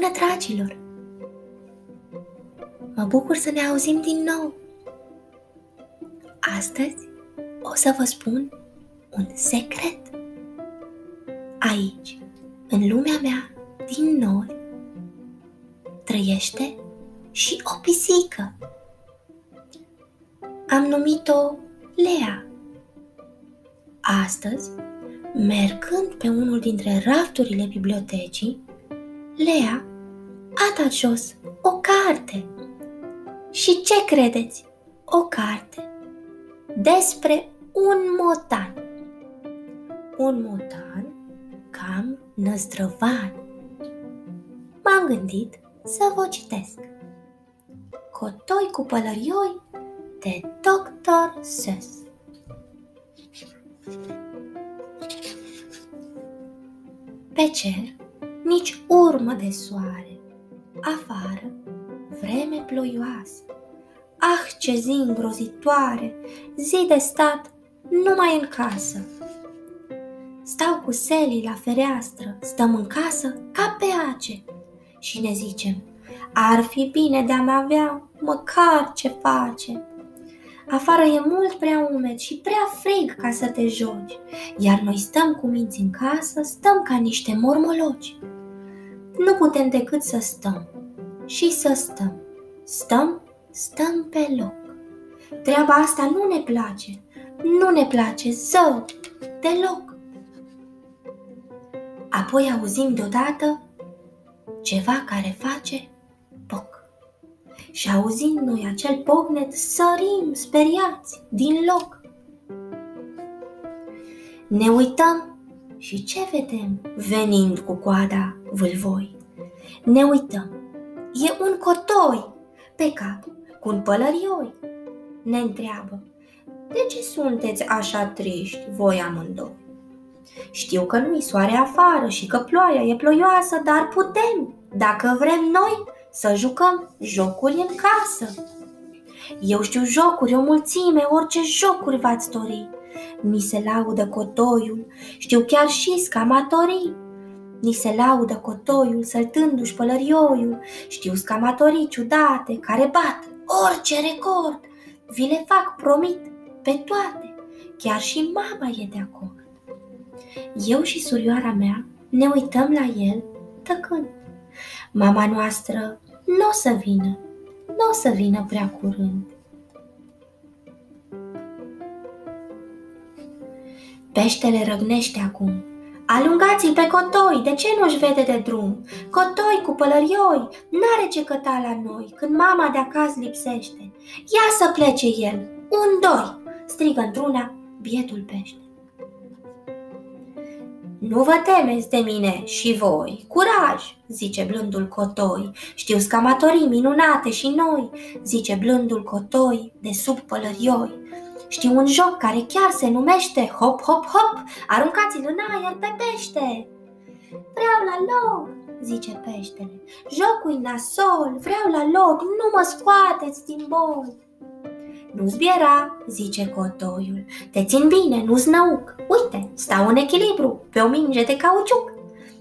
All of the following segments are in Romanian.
Bună, dragilor! Mă bucur să ne auzim din nou. Astăzi o să vă spun un secret. Aici, în lumea mea, din nori, trăiește și o pisică. Am numit-o Lea. Astăzi, mergând pe unul dintre rafturile bibliotecii, Lea a dat jos o carte. Și ce credeți? O carte despre un motan. Un motan cam năzdrăvan. M-am gândit să vă citesc. Cotoi cu pălărioi de Dr. Seuss. Pe cer nici urmă de soare. Afară, vreme ploioasă. Ah, ce zi îngrozitoare, zi de stat numai în casă. Stau cu selii la fereastră, stăm în casă ca pe ace și ne zicem, ar fi bine de-am avea măcar ce face. Afară e mult prea umed și prea frig ca să te joci, iar noi stăm cu minți în casă, stăm ca niște mormologi. Nu putem decât să stăm și să stăm. Stăm, stăm pe loc. Treaba asta nu ne place, nu ne place zău, deloc. Apoi auzim deodată ceva care face și auzind noi acel pocnet, sărim speriați din loc. Ne uităm și ce vedem venind cu coada vâlvoi? Ne uităm. E un cotoi pe cap cu un pălărioi. Ne întreabă, de ce sunteți așa triști voi amândoi? Știu că nu-i soare afară și că ploaia e ploioasă, dar putem, dacă vrem noi, să jucăm jocuri în casă. Eu știu jocuri, o mulțime, orice jocuri v-ați dori. Ni se laudă cotoiul, știu chiar și scamatorii. Ni se laudă cotoiul, săltându-și pălărioiul, știu scamatorii ciudate care bat orice record. Vi le fac, promit, pe toate, chiar și mama e de acord. Eu și surioara mea ne uităm la el tăcând. Mama noastră nu o să vină, nu o să vină prea curând. Peștele răgnește acum. Alungați-l pe cotoi, de ce nu-și vede de drum? Cotoi cu pălărioi, n-are ce căta la noi, când mama de acasă lipsește. Ia să plece el, un, doi, strigă într-una bietul pește. Nu vă temeți de mine și voi, curaj, zice blândul cotoi, știu scamatorii minunate și noi, zice blândul cotoi de sub pălărioi. Știu un joc care chiar se numește Hop, hop, hop, aruncați-l în aer pe pește. Vreau la loc, zice peștele, jocul nasol, vreau la loc, nu mă scoateți din bol. Nu-ți biera, zice cotoiul, te țin bine, nu-ți năuc. Uite, stau în echilibru, pe o minge de cauciuc.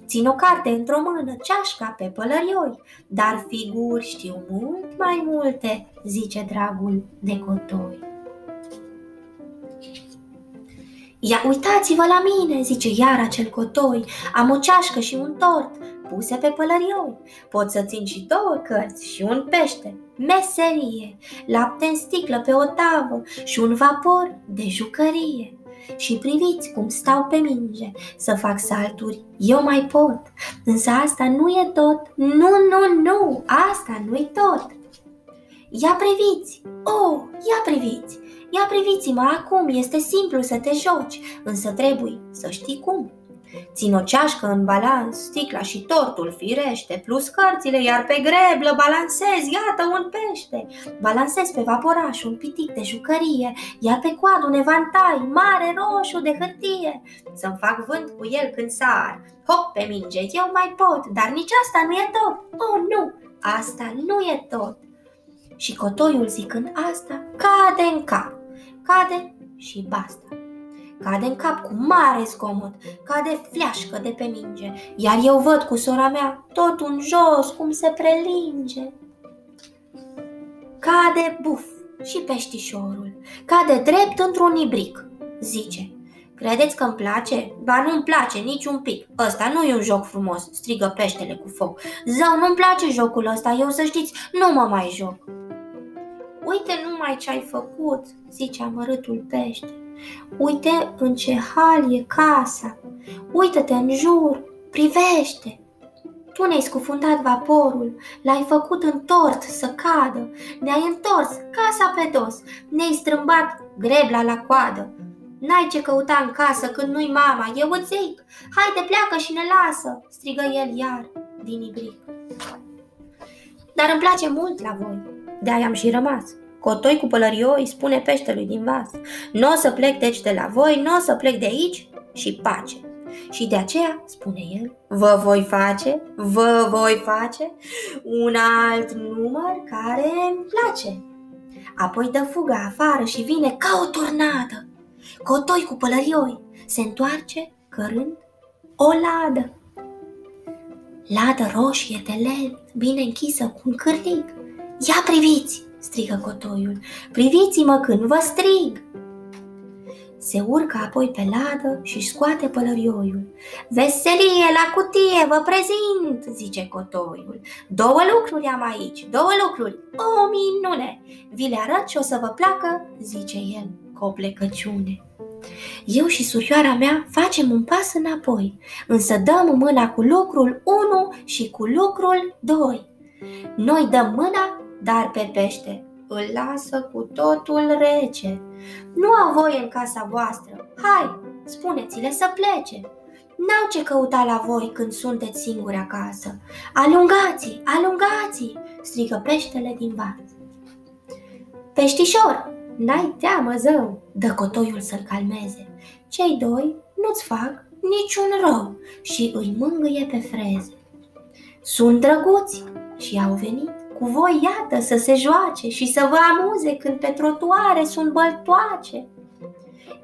Țin o carte într-o mână, ceașca pe pălărioi, dar figuri știu mult mai multe, zice dragul de cotoi. Ia uitați-vă la mine, zice iar acel cotoi, am o ceașcă și un tort, puse pe pălărioi. Pot să țin și două cărți și un pește, meserie, lapte în sticlă pe o tavă și un vapor de jucărie. Și priviți cum stau pe minge să fac salturi, eu mai pot. Însă asta nu e tot, nu, nu, nu, asta nu-i tot. Ia priviți, oh, ia priviți, ia priviți-mă acum, este simplu să te joci, însă trebuie să știi cum. Țin o ceașcă în balans, sticla și tortul firește, plus cărțile, iar pe greblă balansez, iată un pește. Balansez pe vaporaș un pitic de jucărie, iar pe coadă un evantai mare roșu de hârtie. Să-mi fac vânt cu el când sar, hop pe minge, eu mai pot, dar nici asta nu e tot. Oh, nu, asta nu e tot. Și cotoiul zicând asta, cade în cap, cade și basta. cade în cap cu mare zgomot, cade fleașcă de pe minge, iar eu văd cu sora mea tot un jos cum se prelinge. Cade buf și peștișorul, cade drept într-un ibric, zice. Credeți că îmi place? Ba nu-mi place nici un pic. Ăsta nu e un joc frumos, strigă peștele cu foc. Zău, nu-mi place jocul ăsta, eu să știți, nu mă mai joc. Uite numai ce ai făcut, zice amărâtul pește. Uite în ce hal e casa. Uită-te în jur, privește. Tu ne-ai scufundat vaporul, l-ai făcut întort să cadă, ne-ai întors casa pe dos, ne-ai strâmbat grebla la coadă. N-ai ce căuta în casă când nu-i mama, eu îți zic, haide pleacă și ne lasă, strigă el iar din ibric. Dar îmi place mult la voi, de-aia am și rămas. Cotoi cu pălărioi spune peștelui din vas. Nu o să plec deci de la voi, nu o să plec de aici și pace. Și de aceea, spune el, vă voi face, vă voi face un alt număr care îmi place. Apoi dă fuga afară și vine ca o tornadă. Cotoi cu pălărioi se întoarce cărând o ladă. Ladă roșie de lemn, bine închisă cu un cârlig. Ia priviți, strigă cotoiul, priviți-mă când vă strig! Se urcă apoi pe ladă și scoate pălărioiul. Veselie la cutie, vă prezint, zice cotoiul. Două lucruri am aici, două lucruri, o minune. Vi le arăt și o să vă placă, zice el cu o plecăciune. Eu și surioara mea facem un pas înapoi, însă dăm mâna cu lucrul 1 și cu lucrul 2. Noi dăm mâna, dar pe pește îl lasă cu totul rece. Nu au voie în casa voastră. Hai, spuneți-le să plece. N-au ce căuta la voi când sunteți singuri acasă. Alungați, alungați, strigă peștele din vas. Peștișor, n-ai teamă, zău, dă cotoiul să-l calmeze. Cei doi nu-ți fac niciun rău și îi mângâie pe freze. Sunt drăguți și au venit cu voi, iată, să se joace și să vă amuze când pe trotuare sunt băltoace.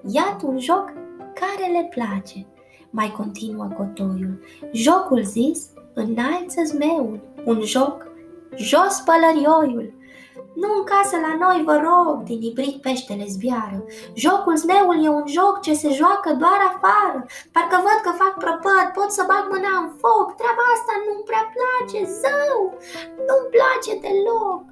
Iată un joc care le place, mai continuă cotoiul. Jocul zis, înalță zmeul, un joc, jos pălărioiul, nu în casă la noi, vă rog, din ibric peștele zbiară. Jocul zmeul e un joc ce se joacă doar afară. Parcă văd că fac prăpăt, pot să bag mâna în foc. Treaba asta nu-mi prea place, zău, nu-mi place deloc.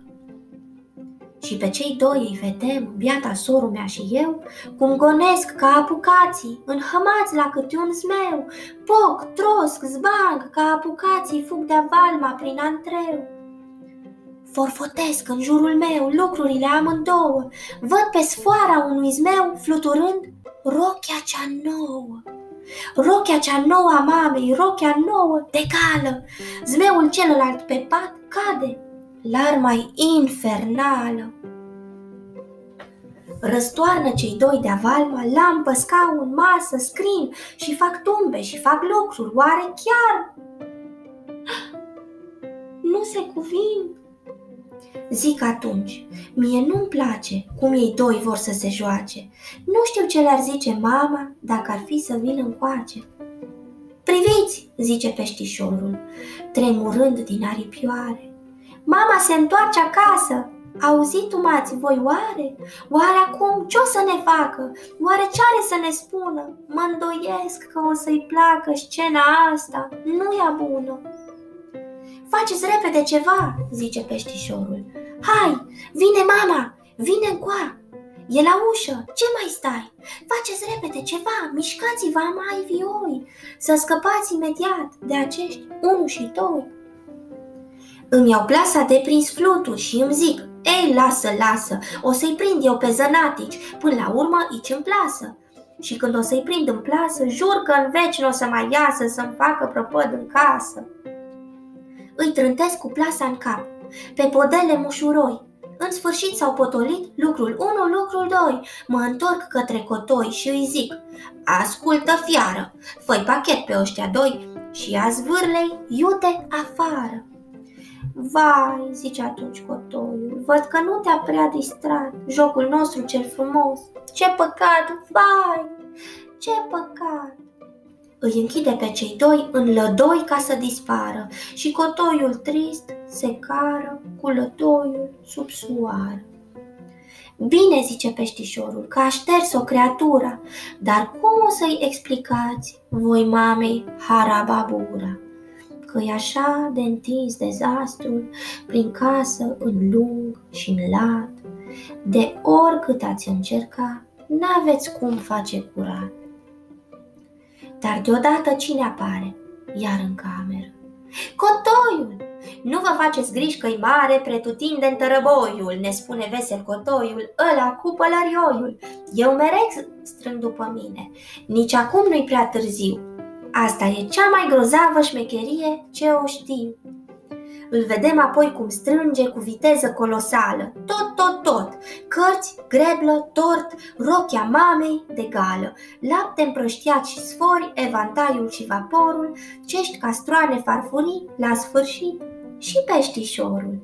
Și pe cei doi îi vedem, biata sorul mea și eu, cum gonesc ca apucații, înhămați la câte un zmeu, poc, trosc, zbang, ca apucații fug de valma prin antreu. Forfotesc în jurul meu lucrurile amândouă, văd pe sfoara unui zmeu fluturând rochia cea nouă. Rochia cea nouă a mamei, rochia nouă de gală, zmeul celălalt pe pat cade, larma infernală. Răstoarnă cei doi de avalma, lampă, scaun, masă, scrin și fac tumbe și fac lucruri, oare chiar? Nu se cuvin Zic atunci, mie nu-mi place cum ei doi vor să se joace. Nu știu ce le-ar zice mama dacă ar fi să vină încoace. Priviți, zice peștișorul, tremurând din aripioare. Mama se întoarce acasă. Auzit umați voi oare? Oare acum ce o să ne facă? Oare ce are să ne spună? Mă îndoiesc că o să-i placă scena asta. Nu e bună. Faceți repede ceva, zice peștișorul. Hai, vine mama, vine încoa. E la ușă, ce mai stai? Faceți repede ceva, mișcați-vă mai vioi, să scăpați imediat de acești unu și doi. Îmi iau plasa de prins fluturi și îmi zic, ei, lasă, lasă, o să-i prind eu pe zănatici, până la urmă aici în plasă. Și când o să-i prind în plasă, jur că în veci nu o să mai iasă să-mi facă prăpăd în casă îi trântesc cu plasa în cap, pe podele mușuroi. În sfârșit s-au potolit lucrul 1, lucrul 2. Mă întorc către cotoi și îi zic, ascultă fiară, făi pachet pe ăștia doi și ia zvârlei iute afară. Vai, zice atunci cotoiul, văd că nu te-a prea distrat jocul nostru cel frumos. Ce păcat, vai! Ce păcat! Îi închide pe cei doi în lădoi ca să dispară și cotoiul trist se cară cu lădoiul sub soară. Bine, zice peștișorul, că a șters o creatură, dar cum o să-i explicați voi mamei Harababura? că e așa de întins dezastrul prin casă, în lung și în lat, de oricât ați încerca, n-aveți cum face curat. Dar deodată cine apare? Iar în cameră. Cotoiul! Nu vă faceți griji că-i mare pretutinde în tărăboiul, ne spune vesel cotoiul, ăla cu pălărioiul. Eu mereu strâng după mine, nici acum nu-i prea târziu. Asta e cea mai grozavă șmecherie ce o știu. Îl vedem apoi cum strânge cu viteză colosală, tot, tot, tot, cărți, greblă, tort, rochia mamei de gală, lapte împrăștiat și sfori, evantaiul și vaporul, cești castroane farfurii, la sfârșit și peștișorul.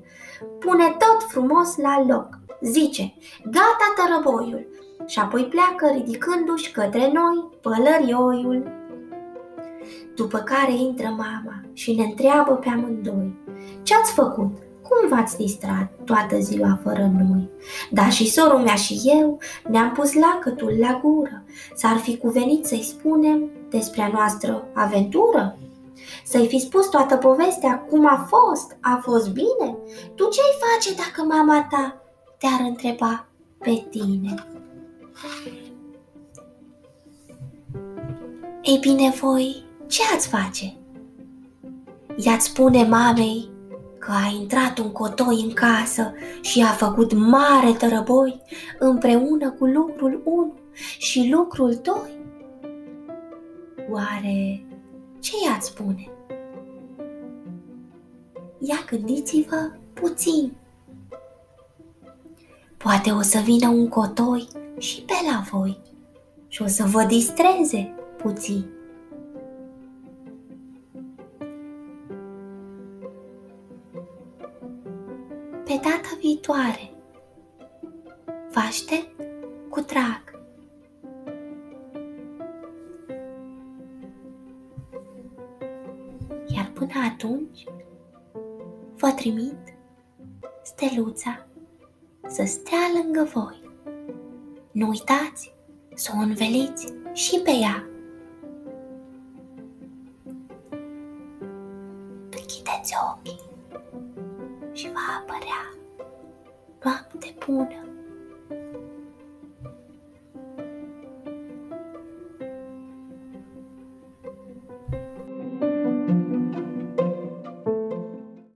Pune tot frumos la loc, zice, gata tărăboiul, și apoi pleacă ridicându-și către noi pălărioiul. După care intră mama și ne întreabă pe amândoi, ce ați făcut? Cum v-ați distrat toată ziua fără noi? Dar și sorul mea și eu ne-am pus lacătul la gură. S-ar fi cuvenit să-i spunem despre a noastră aventură? Să-i fi spus toată povestea cum a fost, a fost bine? Tu ce-ai face dacă mama ta te-ar întreba pe tine? Ei bine, voi ce ați face? I-ați spune mamei că a intrat un cotoi în casă și a făcut mare tărăboi împreună cu lucrul 1 și lucrul 2? Oare ce i-ați spune? Ia gândiți-vă puțin. Poate o să vină un cotoi și pe la voi și o să vă distreze puțin. Pe data viitoare. Vă aștept cu drag. Iar până atunci, vă trimit steluța să stea lângă voi. Nu uitați să o înveliți și pe ea. Și va apărea noapte bună.